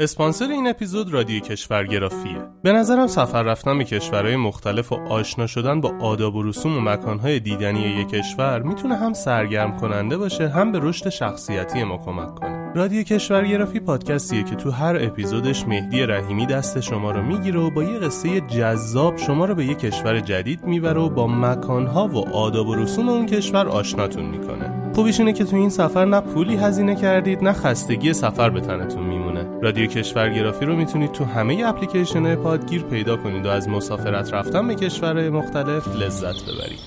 اسپانسر این اپیزود رادیو کشورگرافیه. به نظرم سفر رفتن به کشورهای مختلف و آشنا شدن با آداب و رسوم و مکانهای دیدنی یک کشور می‌تونه هم سرگرم کننده باشه هم به رشد شخصیتی ما کمک کنه. رادیو کشورگرافی پادکستیه که تو هر اپیزودش مهدی رحیمی دست شما رو می‌گیره و با یه قصه جذاب شما رو به یه کشور جدید می‌بره و با مکانها و آداب و رسوم اون کشور آشناتون می‌کنه. خوبیش اینه که تو این سفر نه پولی هزینه کردید نه خستگی سفر به تنتون میمونه. رادیو کشورگرافی رو می‌تونید تو همه اپلیکیشن پادگیر پیدا کنید و از مسافرت رفتن به کشورهای مختلف لذت ببرید.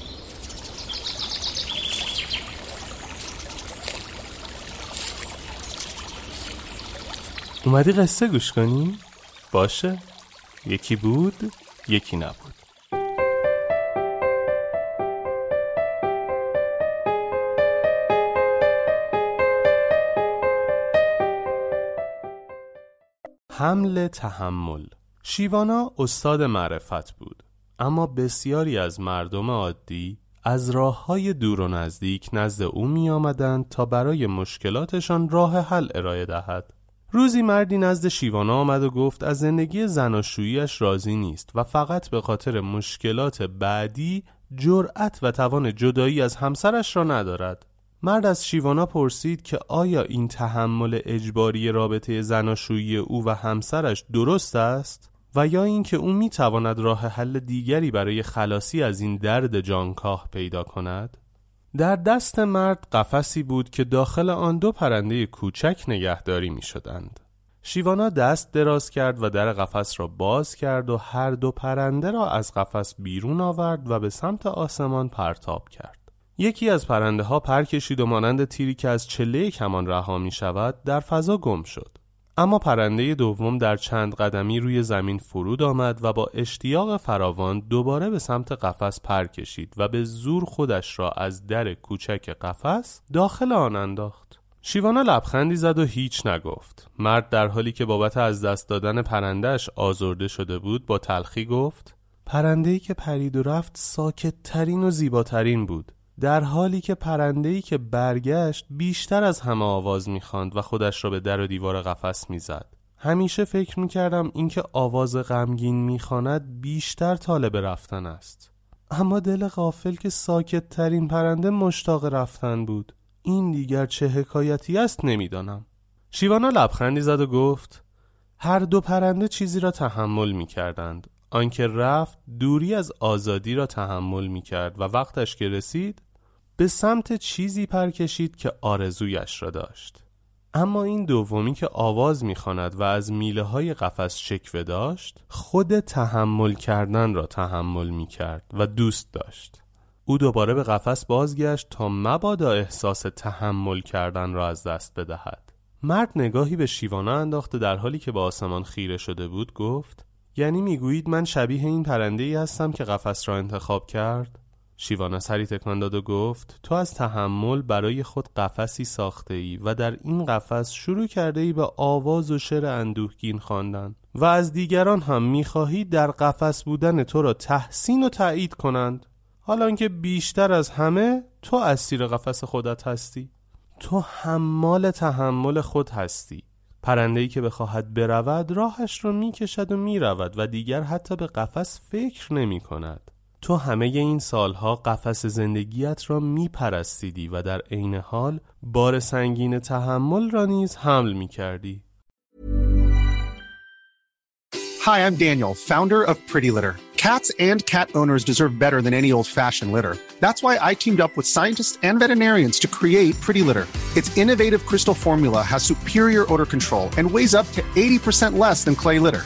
اومدی قصه گوش کنی؟ باشه. یکی بود یکی نبود. حمل تحمل. شیوانا استاد معرفت بود. اما بسیاری از مردم عادی از راه های دور و نزدیک نزد او می آمدند تا برای مشکلاتشان راه حل ارائه دهد. روزی مردی نزد شیوانا آمد و گفت از زندگی زناشوییش راضی نیست و فقط به خاطر مشکلات بعدی جرأت و توان جدایی از همسرش را ندارد. مرد از شیوانا پرسید که آیا این تحمل اجباری رابطه زناشویی او و همسرش درست است و یا اینکه او می تواند راه حل دیگری برای خلاصی از این درد جانکاه پیدا کند در دست مرد قفسی بود که داخل آن دو پرنده کوچک نگهداری می شدند. شیوانا دست دراز کرد و در قفس را باز کرد و هر دو پرنده را از قفس بیرون آورد و به سمت آسمان پرتاب کرد. یکی از پرنده ها پر کشید و مانند تیری که از چله کمان رها می شود در فضا گم شد. اما پرنده دوم در چند قدمی روی زمین فرود آمد و با اشتیاق فراوان دوباره به سمت قفس پر کشید و به زور خودش را از در کوچک قفس داخل آن انداخت. شیوانا لبخندی زد و هیچ نگفت. مرد در حالی که بابت از دست دادن پرندهش آزرده شده بود با تلخی گفت پرنده‌ای که پرید و رفت ساکت ترین و زیباترین بود. در حالی که پرنده‌ای که برگشت بیشتر از همه آواز می‌خواند و خودش را به در و دیوار قفس می‌زد. همیشه فکر می‌کردم اینکه آواز غمگین می‌خواند بیشتر طالب رفتن است. اما دل غافل که ساکت ترین پرنده مشتاق رفتن بود. این دیگر چه حکایتی است نمی‌دانم. شیوانا لبخندی زد و گفت هر دو پرنده چیزی را تحمل می‌کردند. آنکه رفت دوری از آزادی را تحمل می‌کرد و وقتش که رسید به سمت چیزی پر کشید که آرزویش را داشت. اما این دومی که آواز می‌خواند و از میله های قفس شکوه داشت خود تحمل کردن را تحمل می‌کرد و دوست داشت. او دوباره به قفس بازگشت تا مبادا احساس تحمل کردن را از دست بدهد. مرد نگاهی به شیوانا انداخته در حالی که به آسمان خیره شده بود گفت یعنی می‌گویید من شبیه این پرنده ای هستم که قفس را انتخاب کرد؟ شیوانا سری تکان داد و گفت تو از تحمل برای خود قفسی ساخته ای و در این قفس شروع کرده ای به آواز و شعر اندوهگین خواندن و از دیگران هم می‌خواهی در قفس بودن تو را تحسین و تایید کنند. حالا که بیشتر از همه تو اسیر قفس خودت هستی. تو حمال تحمل خود هستی. پرنده‌ای که بخواهد برود راهش را می‌کشد و می‌رود و دیگر حتی به قفس فکر نمی کند تو همه این سالها قفس زندگیت را میپرستیدی و در عین حال بار سنگین تحمل را نیز حمل می‌کردی Hi, I'm Daniel, founder of Pretty Litter. Cats and cat owners deserve better than any old-fashioned litter. That's why I teamed up with scientists and veterinarians to create Pretty Litter. Its innovative crystal formula has superior odor control and weighs up to 80% less than clay litter.